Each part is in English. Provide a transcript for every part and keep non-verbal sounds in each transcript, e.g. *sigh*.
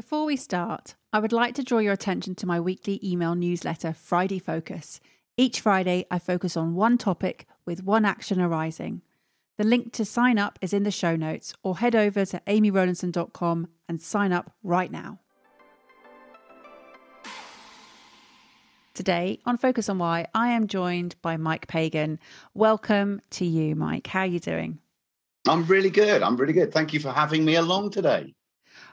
Before we start, I would like to draw your attention to my weekly email newsletter, Friday Focus. Each Friday, I focus on one topic with one action arising. The link to sign up is in the show notes, or head over to amyrowlandson.com and sign up right now. Today on Focus on Why, I am joined by Mike Pagan. Welcome to you, Mike. How are you doing? I'm really good. I'm really good. Thank you for having me along today.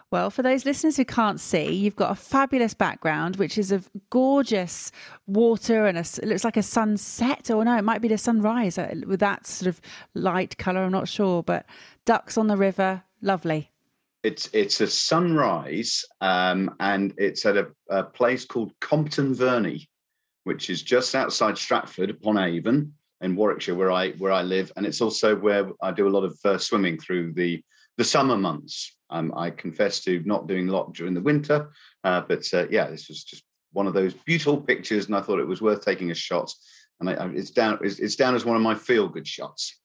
Well, for those listeners who can't see, you've got a fabulous background, which is of gorgeous water and a, it looks like a sunset, or no, it might be the sunrise uh, with that sort of light color. I'm not sure, but ducks on the river, lovely. It's it's a sunrise, um, and it's at a, a, place called Compton Verney, which is just outside Stratford upon Avon in Warwickshire, where I where I live, and it's also where I do a lot of uh, swimming through the the summer months. Um, I confess to not doing a lot during the winter, uh, but uh, yeah, this was just one of those beautiful pictures, and I thought it was worth taking a shot. And I, it's down, it's, it's down as one of my feel good shots.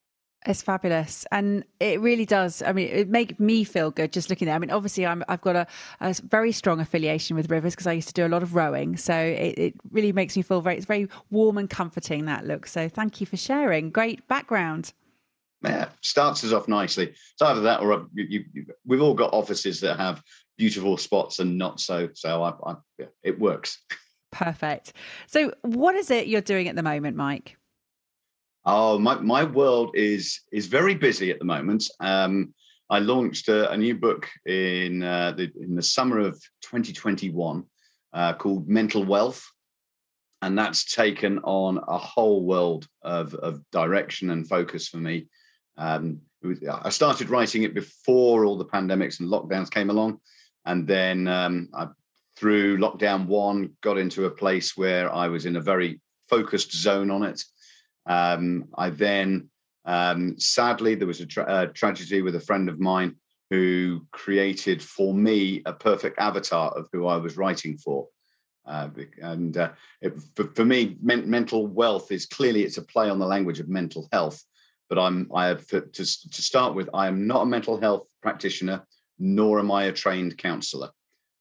It's fabulous, and it really does. I mean, it make me feel good just looking there. I mean, obviously, i have got a, a, very strong affiliation with rivers because I used to do a lot of rowing, so it, it, really makes me feel very. It's very warm and comforting that look. So, thank you for sharing. Great background yeah, starts us off nicely. It's either that or you, you, we've all got offices that have beautiful spots and not so. So I, I, yeah, it works. Perfect. So, what is it you're doing at the moment, Mike? Oh, my, my world is is very busy at the moment. Um, I launched a, a, new book in uh, the in the summer of 2021 uh, called Mental Wealth, and that's taken on a whole world of, of direction and focus for me. Um, was, I started writing it before all the pandemics and lockdowns came along, and then um, I, through lockdown one, got into a place where I was in a very focused zone on it. Um, I then, um, sadly, there was a, tra- a, tragedy with a friend of mine who created for me a perfect avatar of who I was writing for. Uh, and uh, it, for, for, me, men- mental wealth is clearly it's a play on the language of mental health but I'm I have to, to start with. I am not a mental health practitioner, nor am I a trained counsellor.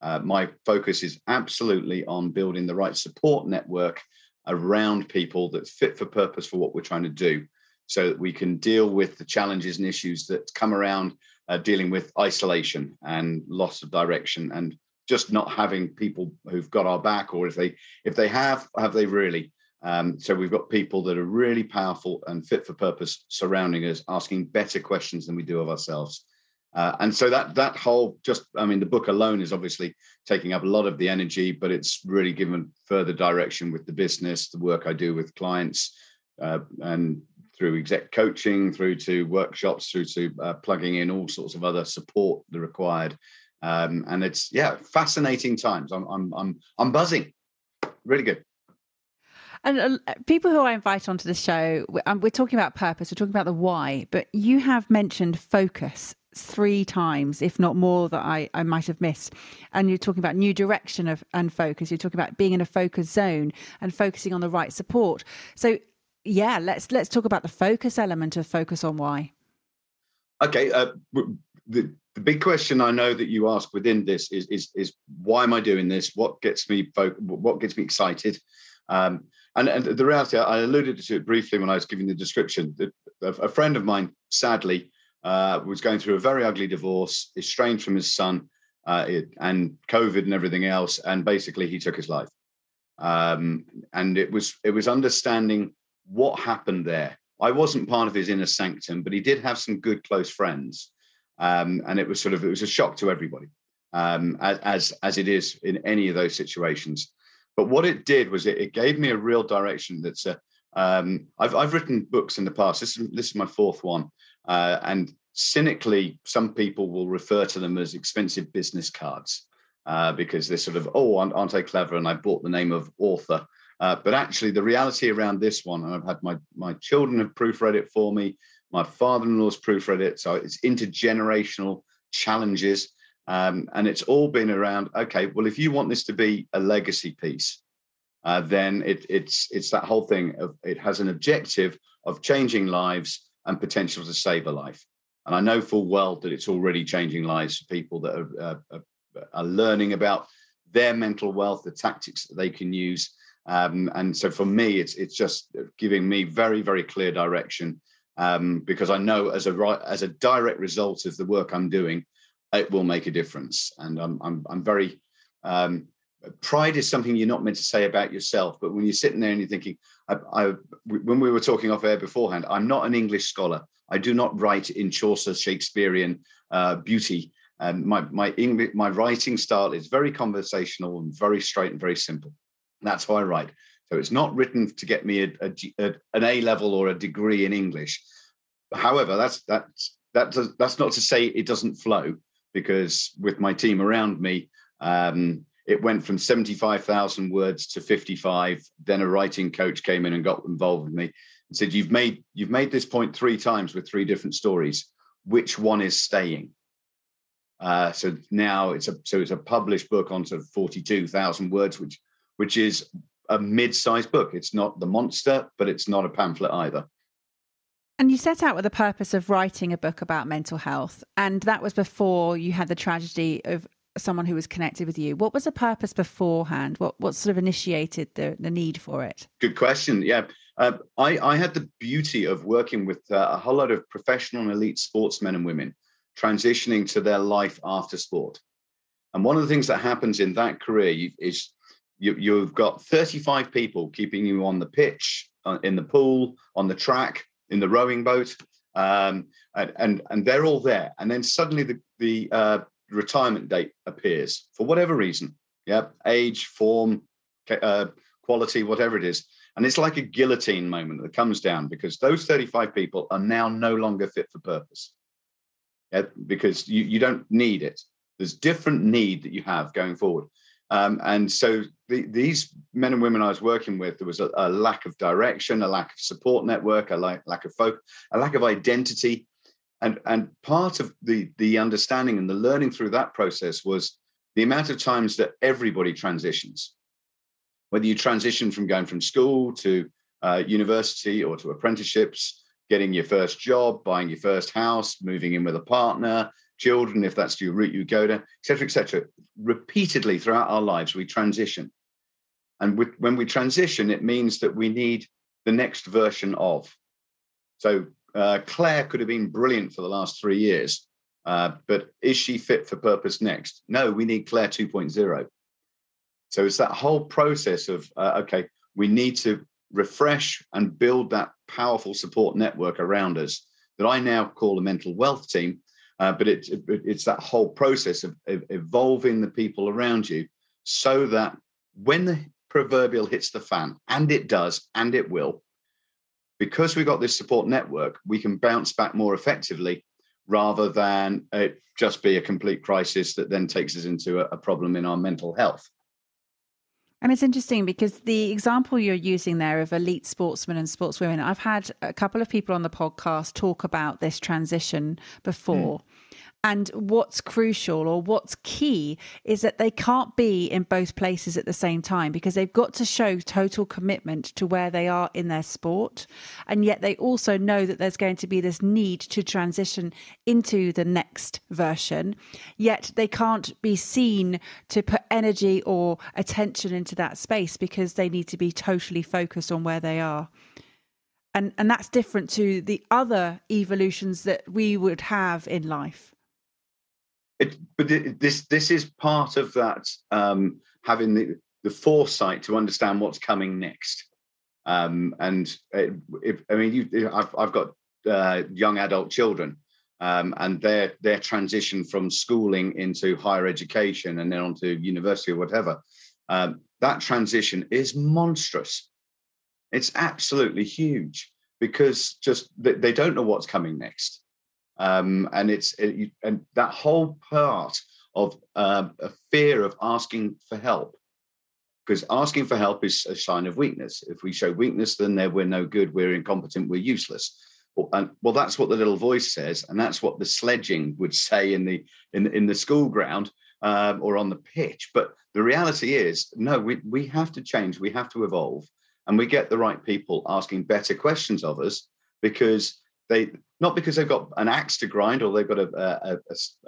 Uh, my focus is absolutely on building the right support network around people that's fit for purpose for what we're trying to do, so that we can deal with the challenges and issues that come around uh, dealing with isolation and loss of direction and just not having people who've got our back or if they if they have have they really um, so we've got people that are really powerful and fit for purpose surrounding us, asking better questions than we do of ourselves. Uh, and so that that whole just I mean the book alone is obviously taking up a lot of the energy, but it's really given further direction with the business, the work I do with clients, uh, and through exec coaching, through to workshops, through to uh, plugging in all sorts of other support are required. Um, and it's yeah, fascinating times. I'm I'm I'm I'm buzzing, really good. And uh, people who I invite onto the show, um, we're talking about purpose, we're talking about the why, but you have mentioned focus three times, if not more, that I, I might have missed. And you're talking about new direction of and focus. You're talking about being in a focus zone and focusing on the right support. So yeah, let's let's talk about the focus element of focus on why. Okay, uh, the the big question I know that you ask within this is is is why am I doing this? What gets me fo- what gets me excited? Um, and, and the reality, I alluded to it briefly when I was giving the description. A friend of mine, sadly, uh, was going through a very ugly divorce, estranged from his son, uh, it, and COVID and everything else, and basically he took his life. Um, and it was it was understanding what happened there. I wasn't part of his inner sanctum, but he did have some good close friends, um, and it was sort of it was a shock to everybody, um, as, as as it is in any of those situations. But what it did was it, it gave me a real direction. That's a, um, I've I've written books in the past. This is this is my fourth one, uh, and cynically, some people will refer to them as expensive business cards uh, because they're sort of, oh, aren't, aren't, I clever? And I bought the name of author. Uh, but actually, the reality around this one, and I've had my my children have proofread it for me. My father-in-law's proofread it, so it's intergenerational challenges, um, and it's all been around. Okay, well, if you want this to be a legacy piece, uh, then it, it's it's that whole thing of it has an objective of changing lives and potential to save a life. And I know full well that it's already changing lives for people that are, uh, are, learning about their mental wealth, the tactics that they can use. Um, and so for me, it's it's just giving me very very clear direction um, because I know as a as a direct result of the work I'm doing, it will make a difference. And I'm I'm, I'm very um, pride is something you're not meant to say about yourself, but when you're sitting there and you're thinking, I, I, when we were talking off air beforehand, I'm not an English scholar. I do not write in Chaucer Shakespearean uh, beauty. My my English, my writing style is very conversational and very straight and very simple. That's how I write. So it's not written to get me a, a, a, an A level or a degree in English. However, that's that's that does, that's not to say it doesn't flow because with my team around me, um, it went from 75,000 words to 55. Then a writing coach came in and got involved with me and said, "You've made you've made this point three times with three different stories. Which one is staying?" Uh, so now it's a so it's a published book on sort of 42,000 words, which which is a mid-sized book. It's not the monster, but it's not a pamphlet either. And you set out with the purpose of writing a book about mental health, and that was before you had the tragedy of someone who was connected with you. What was the purpose beforehand? What what sort of initiated the the need for it? Good question. Yeah, uh, I I had the beauty of working with uh, a whole lot of professional and elite sportsmen and women transitioning to their life after sport. And one of the things that happens in that career is you, you've got 35 people keeping you on the pitch, uh, in the pool, on the track, in the rowing boat, um, and, and and they're all there. And then suddenly the the uh, retirement date appears for whatever reason. Yeah, age, form, uh, quality, whatever it is. And it's like a guillotine moment that comes down because those 35 people are now no longer fit for purpose. Yeah, because you, you don't need it. There's different need that you have going forward. Um, and so the, these men and women I was working with, there was a, a, lack of direction, a lack of support network, a lack, lack of focus, a lack of identity. And and part of the the understanding and the learning through that process was the amount of times that everybody transitions. Whether you transition from going from school to uh, university or to apprenticeships getting your first job buying your first house moving in with a partner children if that's your route you go to etc etc repeatedly throughout our lives we transition and with, when we transition it means that we need the next version of so uh, Claire could have been brilliant for the last three years, uh, but is she fit for purpose next? No, we need Claire 2.0. So it's that whole process of uh, okay, we need to refresh and build that powerful support network around us that I now call a mental wealth team. Uh, but it, it, it's that whole process of, of evolving the people around you so that when the proverbial hits the fan, and it does, and it will, because we've got this support network, we can bounce back more effectively rather than it just be a complete crisis that then takes us into a, a problem in our mental health. And it's interesting because the example you're using there of elite sportsmen and sportswomen, I've had a couple of people on the podcast talk about this transition before. Mm. And what's crucial or what's key is that they can't be in both places at the same time because they've got to show total commitment to where they are in their sport. And yet they also know that there's going to be this need to transition into the next version. Yet they can't be seen to put energy or attention into that space because they need to be totally focused on where they are and and that's different to the other evolutions that we would have in life it, but it, this this is part of that um, having the, the foresight to understand what's coming next. Um, and it, if, I mean, you, I've, I've got uh, young adult children, um, and their their transition from schooling into higher education and then onto university or whatever. Um, that transition is monstrous. It's absolutely huge because just they don't know what's coming next. Um, and it's it, and that whole part of uh, a fear of asking for help, because asking for help is a sign of weakness. If we show weakness, then we're no good, we're incompetent, we're useless. Well, and, well, that's what the little voice says, and that's what the sledging would say in the in in the school ground um, or on the pitch. But the reality is, no, we we have to change, we have to evolve, and we get the right people asking better questions of us because they not because they've got an axe to grind or they've got a, a,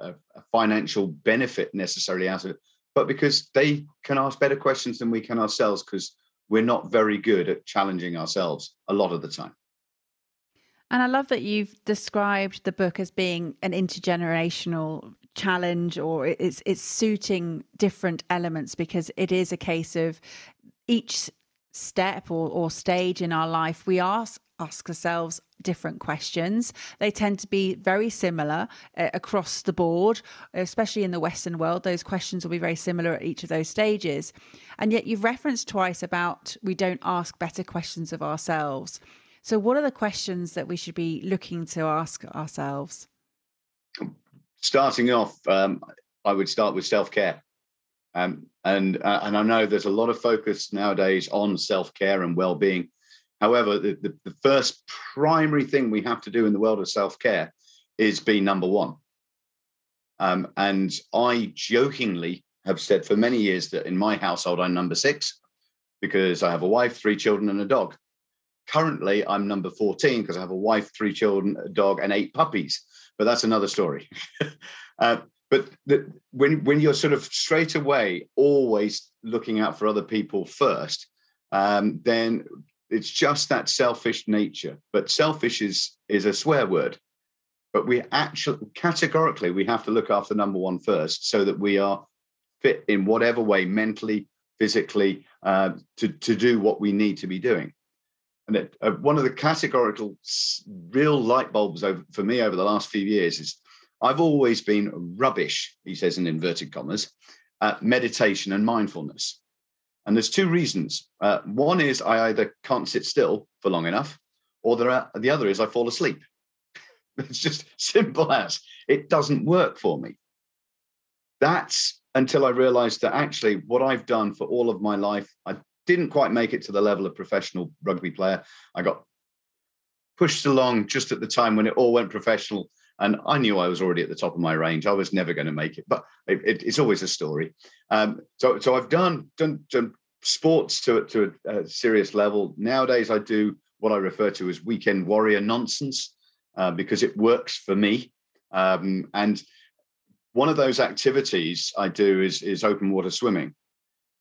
a, a financial benefit necessarily out of it, but because they can ask better questions than we can ourselves because we're not very good at challenging ourselves a lot of the time. And I love that you've described the book as being an intergenerational challenge or it's it's suiting different elements because it is a case of each step or, or stage in our life we ask ask ourselves different questions. They tend to be very similar uh, across the board, especially in the Western world. Those questions will be very similar at each of those stages. And yet, you've referenced twice about we don't ask better questions of ourselves. So, what are the questions that we should be looking to ask ourselves? Starting off, um, I would start with self care. Um, and uh, and I know there's a lot of focus nowadays on self care and well being. However, the, the, the, first primary thing we have to do in the world of self care is be number one. Um, and I jokingly have said for many years that in my household I'm number six because I have a wife, three children, and a dog. Currently, I'm number 14 because I have a wife, three children, a dog, and eight puppies. But that's another story. *laughs* uh, but the, when when you're sort of straight away always looking out for other people first, um, then it's just that selfish nature. But selfish is is a swear word. But we actually categorically we have to look after number one first, so that we are fit in whatever way, mentally, physically, uh, to to do what we need to be doing. And it, uh, one of the categorical real light bulbs over, for me over the last few years is I've always been rubbish, he says in inverted commas, at meditation and mindfulness. And there's two reasons. Uh, one is I either can't sit still for long enough, or are, the other is I fall asleep. *laughs* it's just simple as it doesn't work for me. That's until I realized that actually what I've done for all of my life, I didn't quite make it to the level of professional rugby player. I got pushed along just at the time when it all went professional. And I knew I was already at the top of my range. I was never going to make it, but it, it, it's always a story. Um, so, so I've done, done, done sports to, to a, a, serious level. Nowadays, I do what I refer to as weekend warrior nonsense uh, because it works for me. Um, and one of those activities I do is, is open water swimming.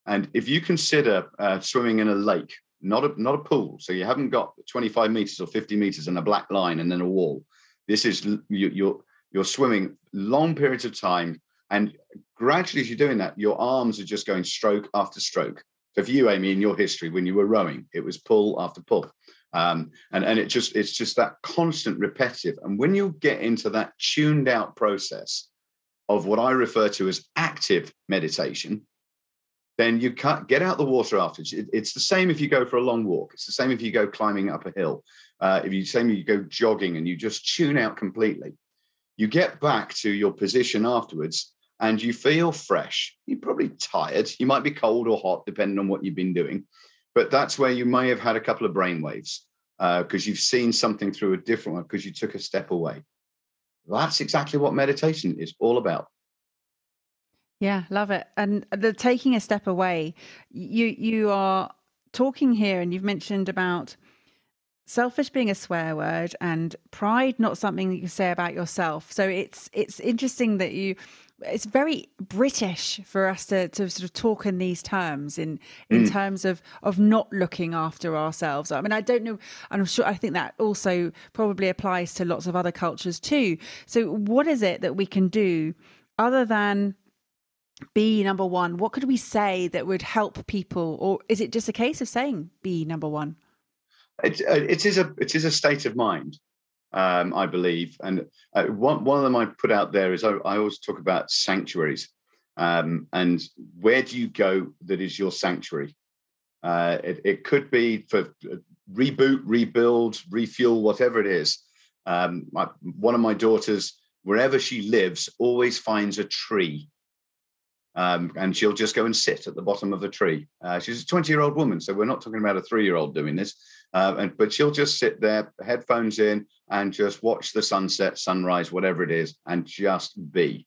And if you consider uh, swimming in a lake, not a not a pool, so you haven't got 25 meters or 50 meters and a black line and then a wall. This is you, you're you're swimming long periods of time, and gradually as you're doing that, your arms are just going stroke after stroke. So for you, Amy, in your history, when you were rowing, it was pull after pull. Um, and and it just it's just that constant repetitive. And when you get into that tuned out process of what I refer to as active meditation, then you can't get out the water afterwards. it's the same if you go for a long walk. It's the same if you go climbing up a hill. Uh, if you same you go jogging and you just tune out completely, you get back to your position afterwards and you feel fresh. You're probably tired. You might be cold or hot depending on what you've been doing, but that's where you may have had a couple of brain waves because uh, you've seen something through a different one because you took a step away. That's exactly what meditation is all about. Yeah, love it. And the taking a step away, you you are talking here and you've mentioned about selfish being a swear word and pride not something that you say about yourself. So it's it's interesting that you it's very British for us to, to sort of talk in these terms in in mm. terms of of not looking after ourselves. I mean, I don't know, and I'm sure I think that also probably applies to lots of other cultures too. So, what is it that we can do other than be number one? What could we say that would help people, or is it just a case of saying be number one? It, uh, it is a it is a state of mind, um, I believe, and uh, one one of them I put out there is I, I always talk about sanctuaries, um, and where do you go that is your sanctuary? Uh, it, it could be for uh, reboot, rebuild, refuel, whatever it is. Um, my, one of my daughters, wherever she lives, always finds a tree. Um, and she'll just go and sit at the bottom of a tree. Uh, she's a 20 year old woman, so we're not talking about a three year old doing this. Uh, and but she'll just sit there, headphones in, and just watch the sunset, sunrise, whatever it is, and just be.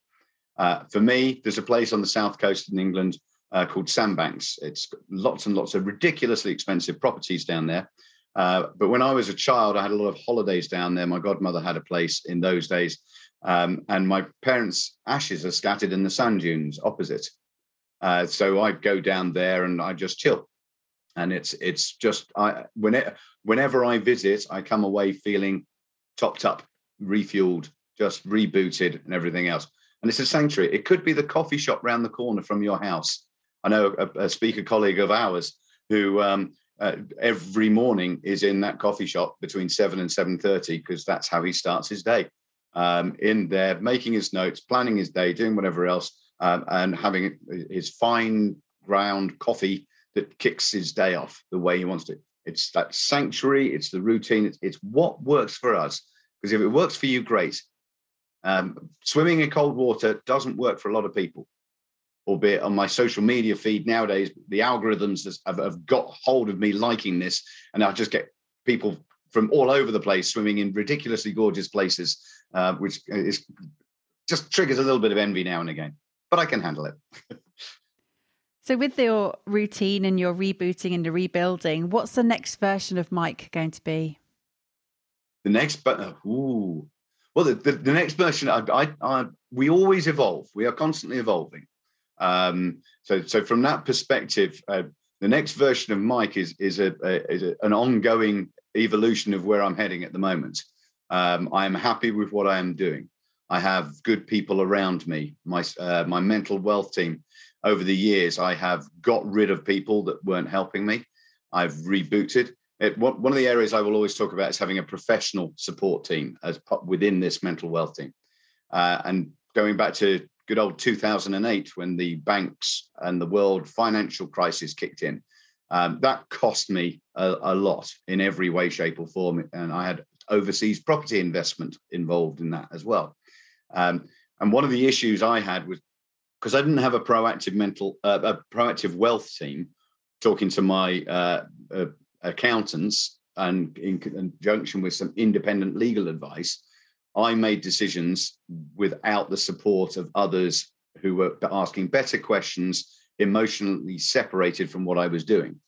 Uh, for me, there's a place on the south coast in England uh, called Sandbanks. It's lots and lots of ridiculously expensive properties down there. Uh, but when I was a child, I had a lot of holidays down there. My godmother had a place in those days. Um, and my parents' ashes are scattered in the sand dunes opposite. Uh, so I go down there and I just chill. And it's it's just I when it, whenever I visit, I come away feeling topped up, refueled, just rebooted, and everything else. And it's a sanctuary. It could be the coffee shop round the corner from your house. I know a, a speaker colleague of ours who um, uh, every morning is in that coffee shop between seven and seven thirty because that's how he starts his day. Um, in there, making his notes, planning his day, doing whatever else, um, and having his fine ground coffee that kicks his day off the way he wants to. It's that sanctuary. It's the routine. It's, it's what works for us. Because if it works for you, great. Um, swimming in cold water doesn't work for a lot of people albeit on my social media feed nowadays, the algorithms have, have got hold of me liking this, and I just get people from all over the place swimming in ridiculously gorgeous places, uh, which is just triggers a little bit of envy now and again. But I can handle it. *laughs* so, with your routine and your rebooting and the rebuilding, what's the next version of Mike going to be? The next, but uh, ooh, well, the, the, the next version, I, I, I, we always evolve. We are constantly evolving. Um, so, so from that perspective, uh, the next version of Mike is is a, a is a, an ongoing evolution of where I'm heading at the moment. Um, I am happy with what I am doing. I have good people around me. My uh, my mental wealth team. Over the years, I have got rid of people that weren't helping me. I've rebooted. It, one of the areas I will always talk about is having a professional support team as within this mental wealth team. Uh, and going back to good old 2008 when the banks and the world financial crisis kicked in. Um, that cost me a, a, lot in every way, shape, or form. And I had overseas property investment involved in that as well. Um, and one of the issues I had was because I didn't have a proactive mental, uh, a proactive wealth team talking to my uh, uh, accountants and in conjunction with some independent legal advice. I made decisions without the support of others who were asking better questions, emotionally separated from what I was doing.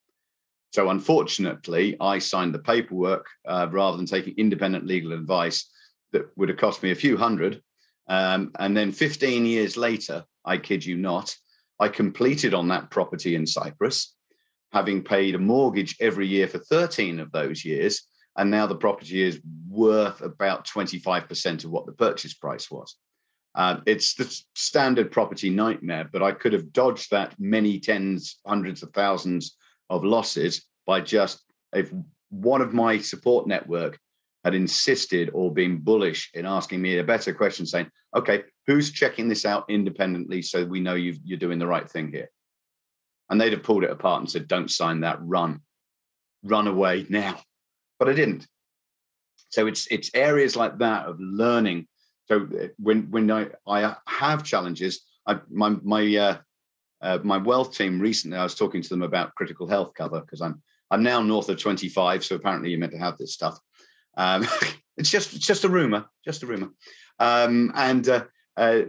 So, unfortunately, I signed the paperwork uh, rather than taking independent legal advice that would have cost me a few hundred. Um, and then 15 years later, I kid you not, I completed on that property in Cyprus, having paid a mortgage every year for 13 of those years and now the property is worth about 25% of what the purchase price was. Um, it's the standard property nightmare, but I could have dodged that many tens, hundreds of thousands of losses by just if one of my support network had insisted or been bullish in asking me a better question, saying, "Okay, who's checking this out independently so we know you are doing the right thing here?" And they'd have pulled it apart and said, "Don't sign that. Run, run away now." but I didn't. So it's it's areas like that of learning. So uh, when when I, I have challenges, I, my my uh, uh, my wealth team recently, I was talking to them about critical health cover because I'm I'm now north of 25, so apparently you're meant to have this stuff. Um, *laughs* it's just it's just a rumor, just a rumor. Um, and uh, uh,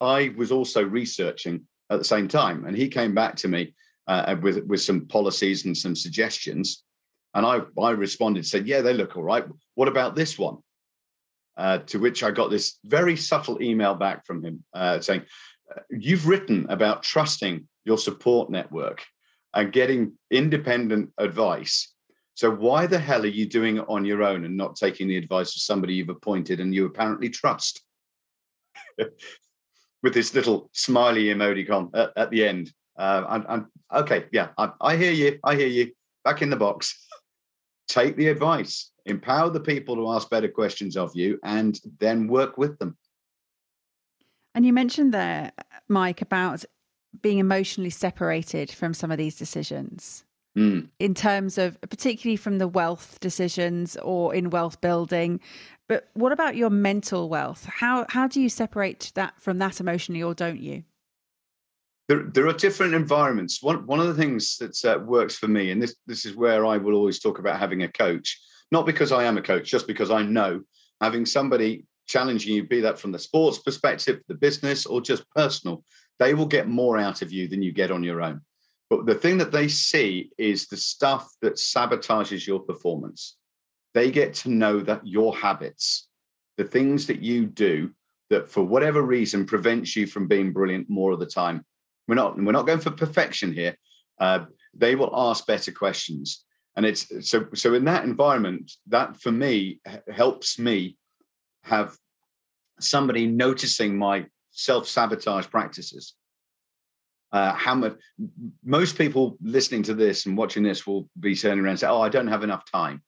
I was also researching at the same time, and he came back to me uh, with with some policies and some suggestions. And I, I responded, said, Yeah, they look all right. What about this one? Uh, to which I got this very subtle email back from him uh, saying, You've written about trusting your support network and getting independent advice. So why the hell are you doing it on your own and not taking the advice of somebody you've appointed and you apparently trust? *laughs* With this little smiley emoticon at, at the end. Uh, I'm, I'm, okay, yeah, I, I hear you. I hear you. Back in the box *laughs* take the advice, empower the people to ask better questions of you, and then work with them. And you mentioned there, Mike, about being emotionally separated from some of these decisions. Mm. In terms of, particularly from the wealth decisions or in wealth building, But what about your mental wealth? How how do you separate that from that emotionally, or don't you? There, there are different environments. One one of the things that uh, works for me, and this this is where I will always talk about having a coach, not because I am a coach, just because I know having somebody challenging you, be that from the sports perspective, the business, or just personal, they will get more out of you than you get on your own. But the thing that they see is the stuff that sabotages your performance. They get to know that your habits, the things that you do that for whatever reason prevents you from being brilliant more of the time. We're not we're not going for perfection here. Uh, they will ask better questions, and it's so so in that environment that for me helps me have somebody noticing my self sabotage practices. Uh, how much most people listening to this and watching this will be turning around and say, "Oh, I don't have enough time."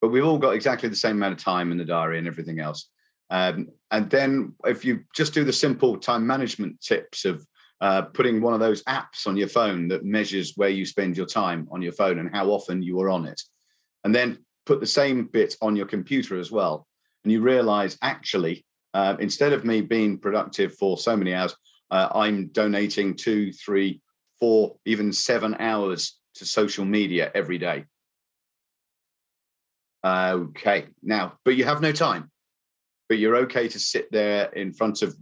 But we've all got exactly the same amount of time in the diary and everything else. Um, and then if you just do the simple time management tips of uh, putting one of those apps on your phone that measures where you spend your time on your phone and how often you are on it, and then put the same bit on your computer as well, and you realize actually uh, instead of me being productive for so many hours, uh, I'm donating two, three, four, even seven hours to social media every day. Okay, now, but you have no time, but you're okay to sit there in front of,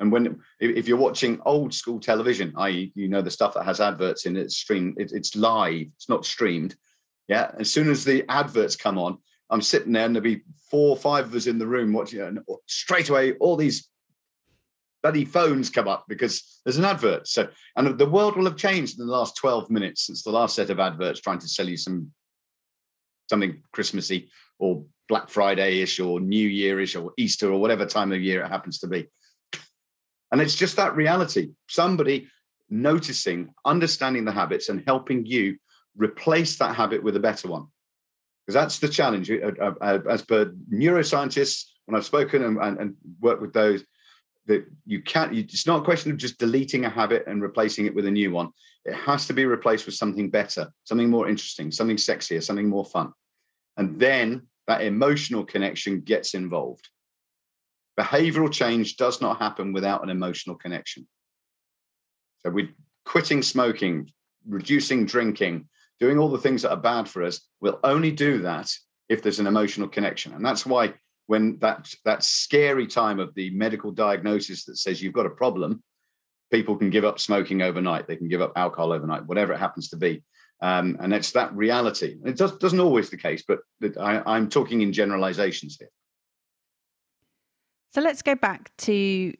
and when if you're watching old school television, i.e., you know the stuff that has adverts in it, stream, it, it's live, it's not streamed. Yeah, as soon as the adverts come on, I'm sitting there and there'll be four or five of us in the room watching it, and straight away all these bloody phones come up because there's an advert. So, and the world will have changed in the last 12 minutes since the last set of adverts trying to sell you some something Christmassy or Black Friday-ish or New Year-ish or Easter or whatever time of year it happens to be. And it's just that reality. Somebody noticing, understanding the habits and helping you replace that habit with a better one. Because that's the challenge. Uh, uh, uh, as per neuroscientists, when I've spoken and, and, and worked with those, that you can't you, it's not a question of just deleting a habit and replacing it with a new one. It has to be replaced with something better something more interesting something sexier something more fun. And then that emotional connection gets involved. Behavioral change does not happen without an emotional connection. So we quitting smoking reducing drinking doing all the things that are bad for us will only do that if there's an emotional connection and that's why when that that scary time of the medical diagnosis that says you've got a problem, people can give up smoking overnight. They can give up alcohol overnight, whatever it happens to be. Um, and it's that reality. It does, doesn't always the case, but I, I'm talking in generalizations here. So let's go back to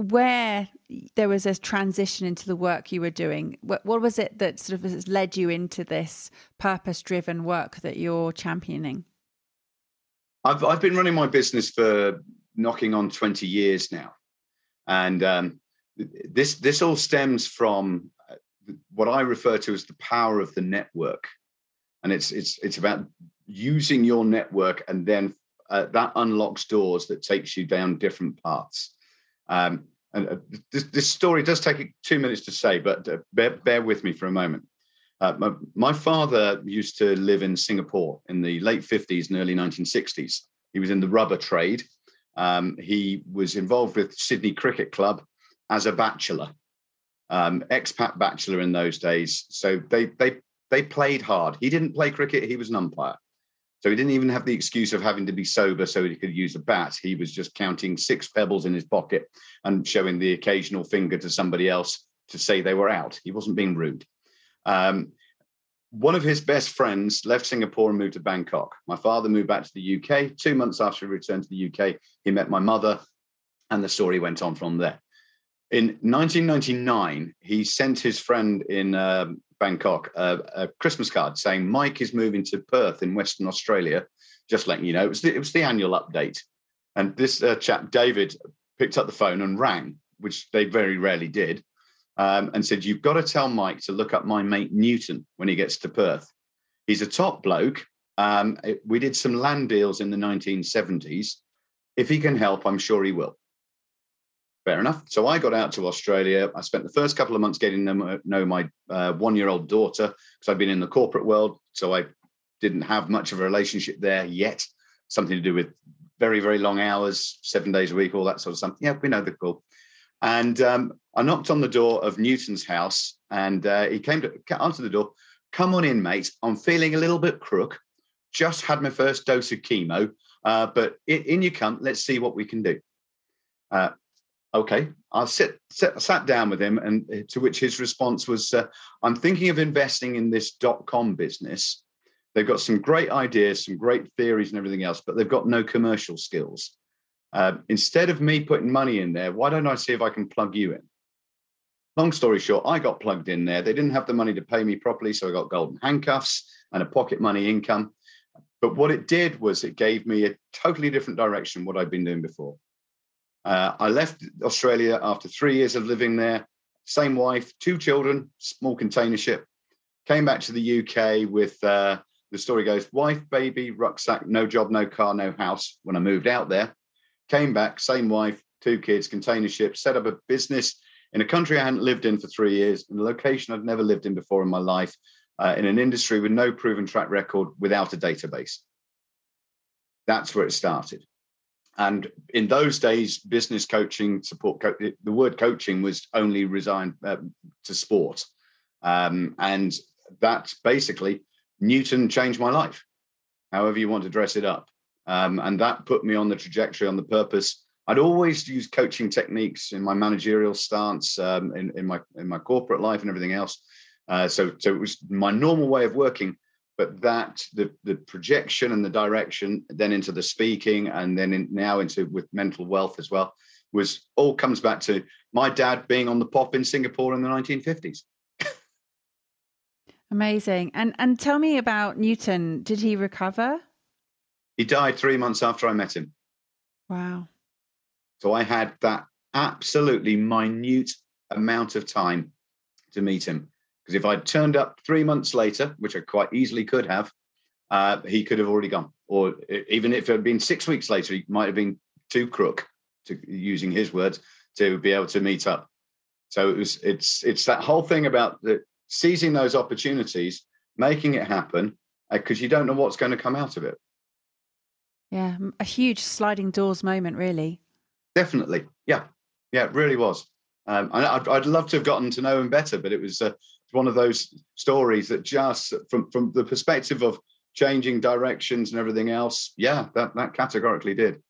where there was a transition into the work you were doing. What, what was it that sort of has led you into this purpose driven work that you're championing? I've I've been running my business for knocking on 20 years now, and um, this this all stems from uh, what I refer to as the power of the network, and it's it's it's about using your network, and then uh, that unlocks doors that takes you down different paths. Um, and uh, this, this, story does take two minutes to say, but uh, bear, bear with me for a moment. Uh, my, my, father used to live in Singapore in the late 50s and early 1960s. He was in the rubber trade. Um, he was involved with Sydney Cricket Club as a bachelor, um, expat bachelor in those days. So they they they played hard. He didn't play cricket; he was an umpire. So he didn't even have the excuse of having to be sober so he could use a bat. He was just counting six pebbles in his pocket and showing the occasional finger to somebody else to say they were out. He wasn't being rude. Um, one of his best friends left Singapore and moved to Bangkok. My father moved back to the UK. Two months after he returned to the UK, he met my mother, and the story went on from there. In 1999, he sent his friend in uh, Bangkok a Christmas card saying, Mike is moving to Perth in Western Australia. Just letting you know, it was the, it was the annual update. And this uh, chap, David, picked up the phone and rang, which they very rarely did um, and said, You've got to tell Mike to look up my mate Newton when he gets to Perth. He's a top bloke. Um, we did some land deals in the 1970s. If he can help, I'm sure he will. Fair enough. So I got out to Australia. I spent the first couple of months getting to know my uh, one year old daughter because I've been in the corporate world. So I didn't have much of a relationship there yet. something to do with very, very long hours, seven days a week, all that sort of stuff. Yeah, we know the call. And um, I knocked on the door of Newton's house, and uh, he came to answer the door. Come on in, mate. I'm feeling a little bit crook. Just had my first dose of chemo, uh, but in, in, you come. Let's see what we can do. Uh, okay, I sit, sit, sat down with him, and to which his response was, uh, "I'm thinking of investing in this dot com business. They've got some great ideas, some great theories, and everything else, but they've got no commercial skills. Uh, instead of me putting money in there, why don't I see if I can plug you in? Long story short, I got plugged in there. They didn't have the money to pay me properly, so I got golden handcuffs and a pocket money income. But what it did was it gave me a totally different direction what I'd been doing before. Uh, I left Australia after three years of living there. Same wife, two children, small container ship. Came back to the UK with uh, the story goes wife, baby, rucksack, no job, no car, no house. When I moved out there, came back, same wife, two kids, container ship, set up a business in a country I hadn't lived in for three years, in a location I'd never lived in before in my life, uh, in an industry with no proven track record without a database. That's where it started. And in those days, business coaching, support, co- the word coaching was only resigned uh, to sport. Um, and that basically, Newton changed my life, however you want to dress it up. Um, and that put me on the trajectory, on the purpose. I'd always use coaching techniques in my managerial stance, um, in, in my in my corporate life, and everything else. Uh, so, so it was my normal way of working but that the the projection and the direction then into the speaking and then in, now into with mental wealth as well was all comes back to my dad being on the pop in Singapore in the 1950s. *laughs* Amazing. And and tell me about Newton. Did he recover? He died 3 months after I met him. Wow. So I had that absolutely minute amount of time to meet him. Because if I'd turned up three months later, which I quite easily could have, uh, he could have already gone. Or even if it had been six weeks later, he might have been too crook, to using his words, to be able to meet up. So it was, it's it's that whole thing about the, seizing those opportunities, making it happen, because uh, you don't know what's going to come out of it. Yeah, a huge sliding doors moment, really. Definitely, yeah, yeah, it really was. Um, I'd, I'd love to have gotten to know him better, but it was uh, one of those stories that just from from the perspective of changing directions and everything else, yeah, that that categorically did.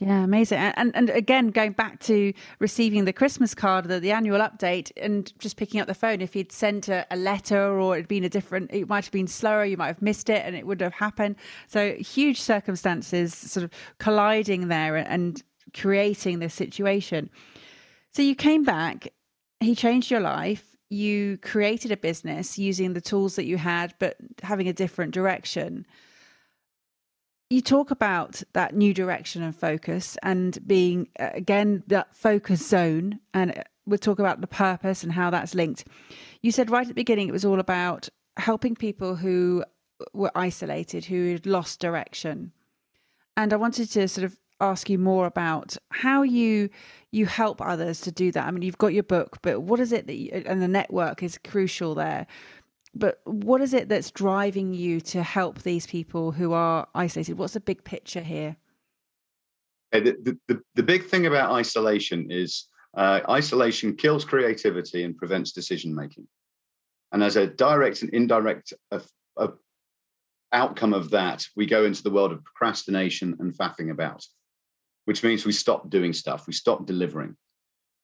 Yeah, amazing. And and again, going back to receiving the Christmas card, the, the annual update, and just picking up the phone. If he'd sent a, a, letter or it'd been a different, it might have been slower. You might have missed it, and it would have happened. So huge circumstances sort of colliding there and creating this situation. So you came back. He changed your life you created a business using the tools that you had, but having a different direction. You talk about that new direction and focus and being, uh, again, that focus zone. And uh, we'll talk about the purpose and how that's linked. You said right at the beginning it was all about helping people who were isolated, who had lost direction. And I wanted to sort of ask you more about how you you help others to do that. I mean, you've got your book, but what is it that you, and the network is crucial there. But what is it that's driving you to help these people who are isolated? What's the big picture here? The, the, the big thing about isolation is uh, isolation kills creativity and prevents decision making. And as a direct and indirect uh, uh, outcome of that, we go into the world of procrastination and faffing about which means we stop doing stuff, we stop delivering.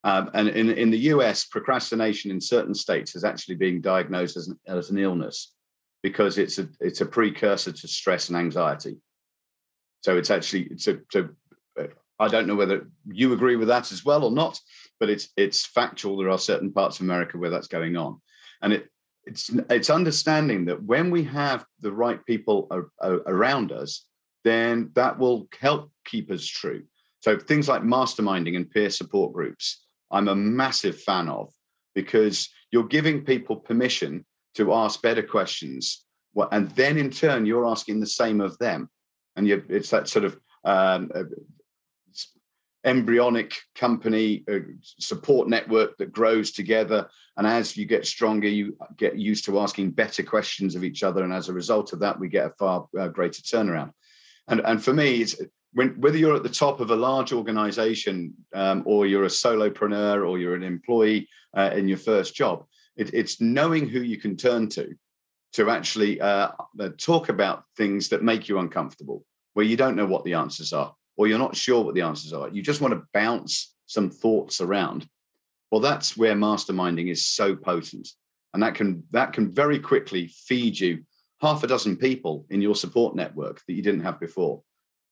Um, and in, in the US, procrastination in certain states is actually being diagnosed as an, as an illness because it's a it's a precursor to stress and anxiety. So it's actually it's a, so I don't know whether you agree with that as well or not, but it's it's factual. There are certain parts of America where that's going on, and it it's it's understanding that when we have the right people around us, then that will help keep us true. So things like masterminding and peer support groups, I'm a massive fan of because you're giving people permission to ask better questions. And then in turn, you're asking the same of them. And it's that sort of um, uh, embryonic company uh, support network that grows together. And as you get stronger, you get used to asking better questions of each other. And as a result of that, we get a far uh, greater turnaround. And and for me, it's when whether you're at the top of a large organization um, or you're a solopreneur or you're an employee uh, in your first job, it, it's knowing who you can turn to to actually uh, uh, talk about things that make you uncomfortable, where you don't know what the answers are or you're not sure what the answers are. You just want to bounce some thoughts around. Well, that's where masterminding is so potent, and that can that can very quickly feed you half a dozen people in your support network that you didn't have before.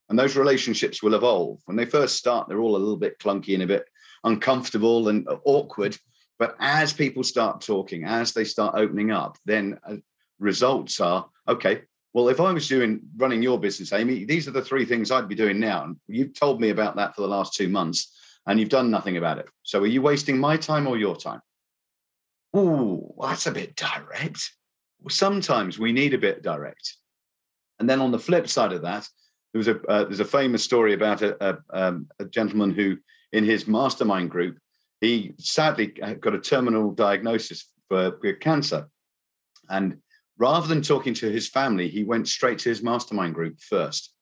And those relationships will evolve. When they first start, they're all a little bit clunky and a bit uncomfortable and awkward. But as people start talking, as they start opening up, then uh, results are okay. Well, if I was doing running your business, Amy, these are the three things I'd be doing now. You've told me about that for the last two months, and you've done nothing about it. So are you wasting my time or your time? Ooh, that's a bit direct sometimes we need a bit direct. And then on the flip side of that, there was a uh, there's a famous story about a, a, um, a, gentleman who, in his mastermind group, he sadly got a terminal diagnosis for cancer, and rather than talking to his family, he went straight to his mastermind group first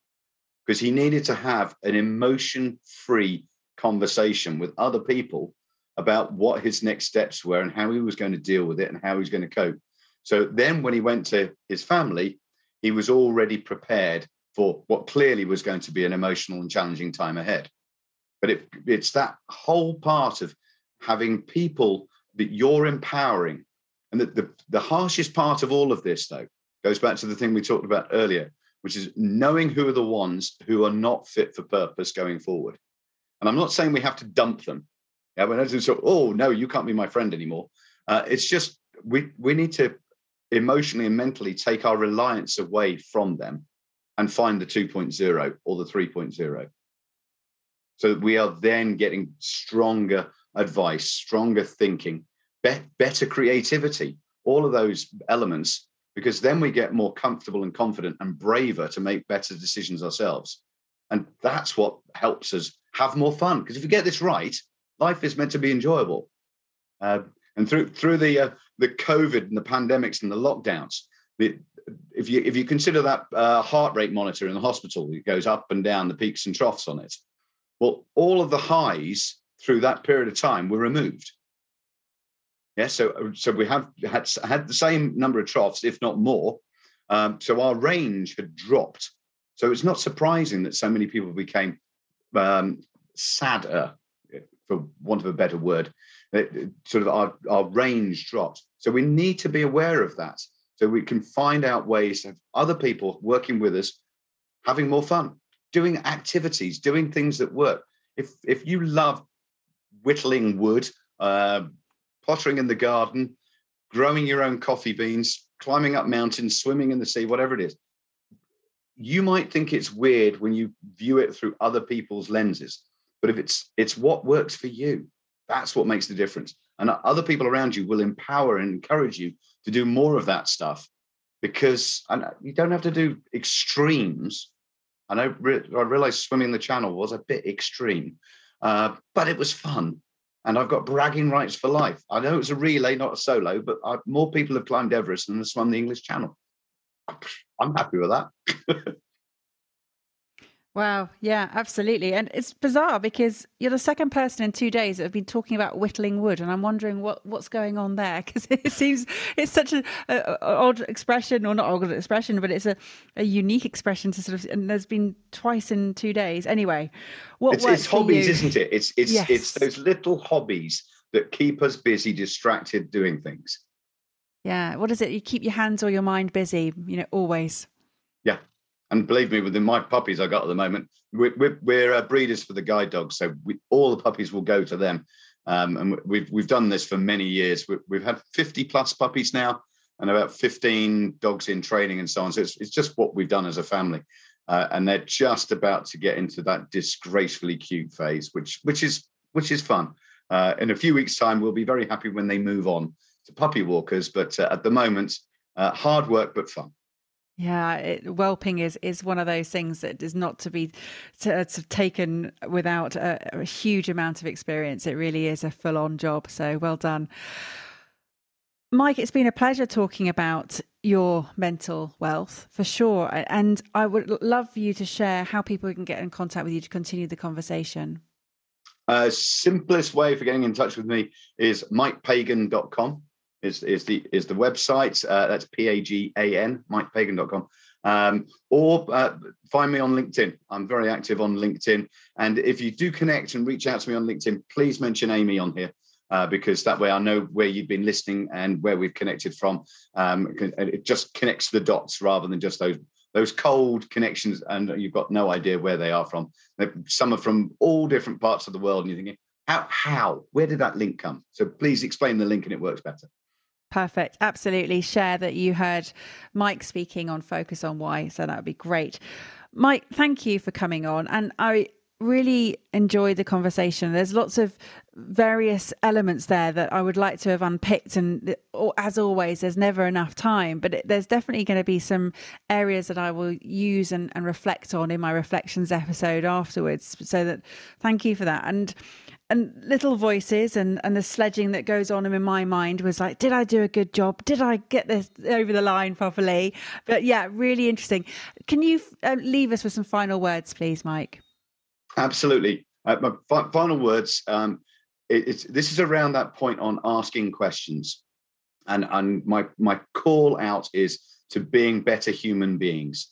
because he needed to have an emotion-free conversation with other people about what his next steps were and how he was going to deal with it and how he was going to cope. So then when he went to his family, he was already prepared for what clearly was going to be an emotional and challenging time ahead. But it, it's that whole part of having people that you're empowering. And the, the, the harshest part of all of this, though, goes back to the thing we talked about earlier, which is knowing who are the ones who are not fit for purpose going forward. And I'm not saying we have to dump them. Yeah, we're not oh no, you can't be my friend anymore. Uh, it's just we we need to emotionally and mentally take our reliance away from them and find the 2.0 or the 3.0 so we are then getting stronger advice stronger thinking be- better creativity all of those elements because then we get more comfortable and confident and braver to make better decisions ourselves. And that's what helps us have more fun because if you get this right life is meant to be enjoyable. Uh, and through through the uh, the COVID and the pandemics and the lockdowns, the, if you if you consider that uh, heart rate monitor in the hospital, it goes up and down the peaks and troughs on it. Well, all of the highs through that period of time were removed. Yeah, so so we have had had the same number of troughs, if not more. Um, so our range had dropped. So it's not surprising that so many people became um, sadder, for want of a better word, sort of our, our range dropped. So we need to be aware of that so we can find out ways of other people working with us having more fun, doing activities, doing things that work. If if you love whittling wood, uh, pottering in the garden, growing your own coffee beans, climbing up mountains, swimming in the sea, whatever it is, you might think it's weird when you view it through other people's lenses. But if it's it's what works for you, that's what makes the difference. And other people around you will empower and encourage you to do more of that stuff because you don't have to do extremes. I know I realized swimming the channel was a bit extreme, uh, but it was fun. And I've got bragging rights for life. I know it's a relay, not a solo, but I, more people have climbed Everest than have swum the English Channel. I'm happy with that. *laughs* Wow. Yeah, absolutely. And it's bizarre because you're the second person in two days that have been talking about whittling wood. And I'm wondering what, what's going on there *laughs* because it seems it's such an odd expression, or not odd expression, but it's a, a unique expression to sort of, and there's been twice in two days. Anyway, what it's, it's hobbies, isn't it? It's, it's, yes. it's those little hobbies that keep us busy, distracted doing things. Yeah. What is it? You keep your hands or your mind busy, you know, always. Yeah, and believe me, within my puppies I got at the moment, we're, we're, we're uh, breeders for the guide dogs, so we, all the puppies will go to them. Um, and we've we've done this for many years. We, we've had 50 plus puppies now, and about 15 dogs in training and so on. So it's it's just what we've done as a family. Uh, and they're just about to get into that disgracefully cute phase, which which is which is fun. Uh, in a few weeks' time, we'll be very happy when they move on to puppy walkers. But uh, at the moment, uh, hard work but fun. Yeah, it, whelping is is one of those things that is not to be to, to taken without a, a, huge amount of experience. It really is a full on job. So well done. Mike, it's been a pleasure talking about your mental wealth for sure. And I would love for you to share how people can get in contact with you to continue the conversation. Uh, simplest way for getting in touch with me is mikepagan.com is, is the is the website. Uh, that's P-A-G-A-N, mikepagan.com. Um, or uh, find me on LinkedIn. I'm very active on LinkedIn. And if you do connect and reach out to me on LinkedIn, please mention Amy on here uh, because that way I know where you've been listening and where we've connected from. Um, it just connects the dots rather than just those those cold connections, and you've got no idea where they are from. Some are from all different parts of the world, and you're thinking, how, how, where did that link come? So please explain the link, and it works better. Perfect. Absolutely. Share that you heard Mike speaking on Focus on Why. So that would be great. Mike, thank you for coming on. And I really enjoyed the conversation. There's lots of various elements there that I would like to have unpicked. And as always, there's never enough time, but there's definitely going to be some areas that I will use and, and reflect on in my reflections episode afterwards. So that thank you for that. And and little voices and and the sledging that goes on in my mind was like did i do a good job did i get this over the line properly but yeah really interesting can you uh, leave us with some final words please mike Absolutely. Uh, my fi- final words. Um, it, this is around that point on asking questions, and and my my call out is to being better human beings.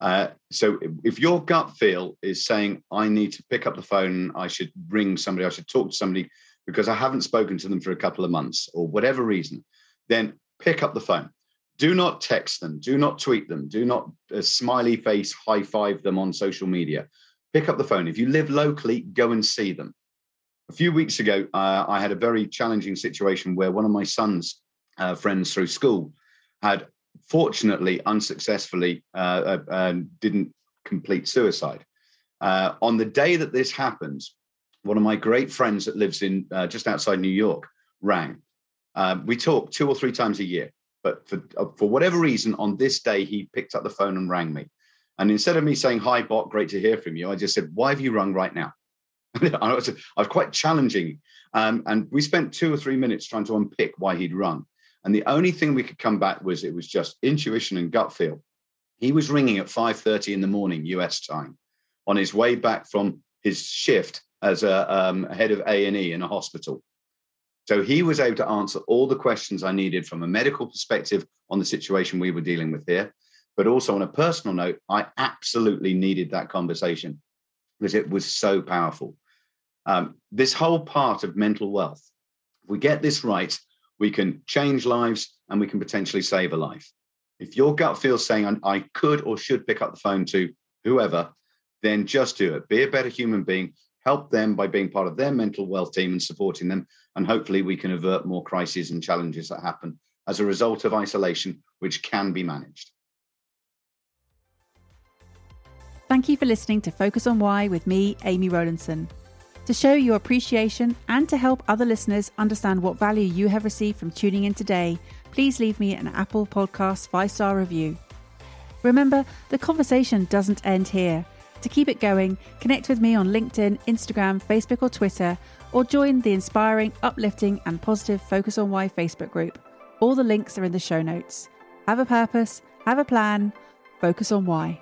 Uh, so if your gut feel is saying I need to pick up the phone, I should ring somebody, I should talk to somebody because I haven't spoken to them for a couple of months or whatever reason, then pick up the phone. Do not text them. Do not tweet them. Do not uh, smiley face high five them on social media pick up the phone. If you live locally, go and see them. A few weeks ago, uh, I had a very challenging situation where one of my son's uh, friends through school had fortunately unsuccessfully uh, uh didn't complete suicide. Uh, on the day that this happens, one of my great friends that lives in uh, just outside New York rang. we talk two or three times a year, but for for whatever reason, on this day he picked up the phone and rang me. And instead of me saying, Hi, Bot, great to hear from you, I just said, Why have you rung right now? *laughs* I, was, I was quite challenging. Um, and we spent two or three minutes trying to unpick why he'd rung. And the only thing we could come back was it was just intuition and gut feel. He was ringing at 5:30 in the morning US time on his way back from his shift as a um, head of A&E in a hospital. So he was able to answer all the questions I needed from a medical perspective on the situation we were dealing with here, but also on a personal note, I absolutely needed that conversation because it was so powerful. Um, this whole part of mental wealth, if we get this right, we can change lives and we can potentially save a life. If your gut feels saying I could or should pick up the phone to whoever, then just do it. Be a better human being. Help them by being part of their mental wealth team and supporting them. And hopefully, we can avert more crises and challenges that happen as a result of isolation, which can be managed. Thank you for listening to Focus on Why with me, Amy Rowlandson. To show your appreciation and to help other listeners understand what value you have received from tuning in today, please leave me an Apple Podcast five star review. Remember, the conversation doesn't end here. To keep it going, connect with me on LinkedIn, Instagram, Facebook, or Twitter, or join the inspiring, uplifting, and positive Focus on Why Facebook group. All the links are in the show notes. Have a purpose, have a plan, focus on why.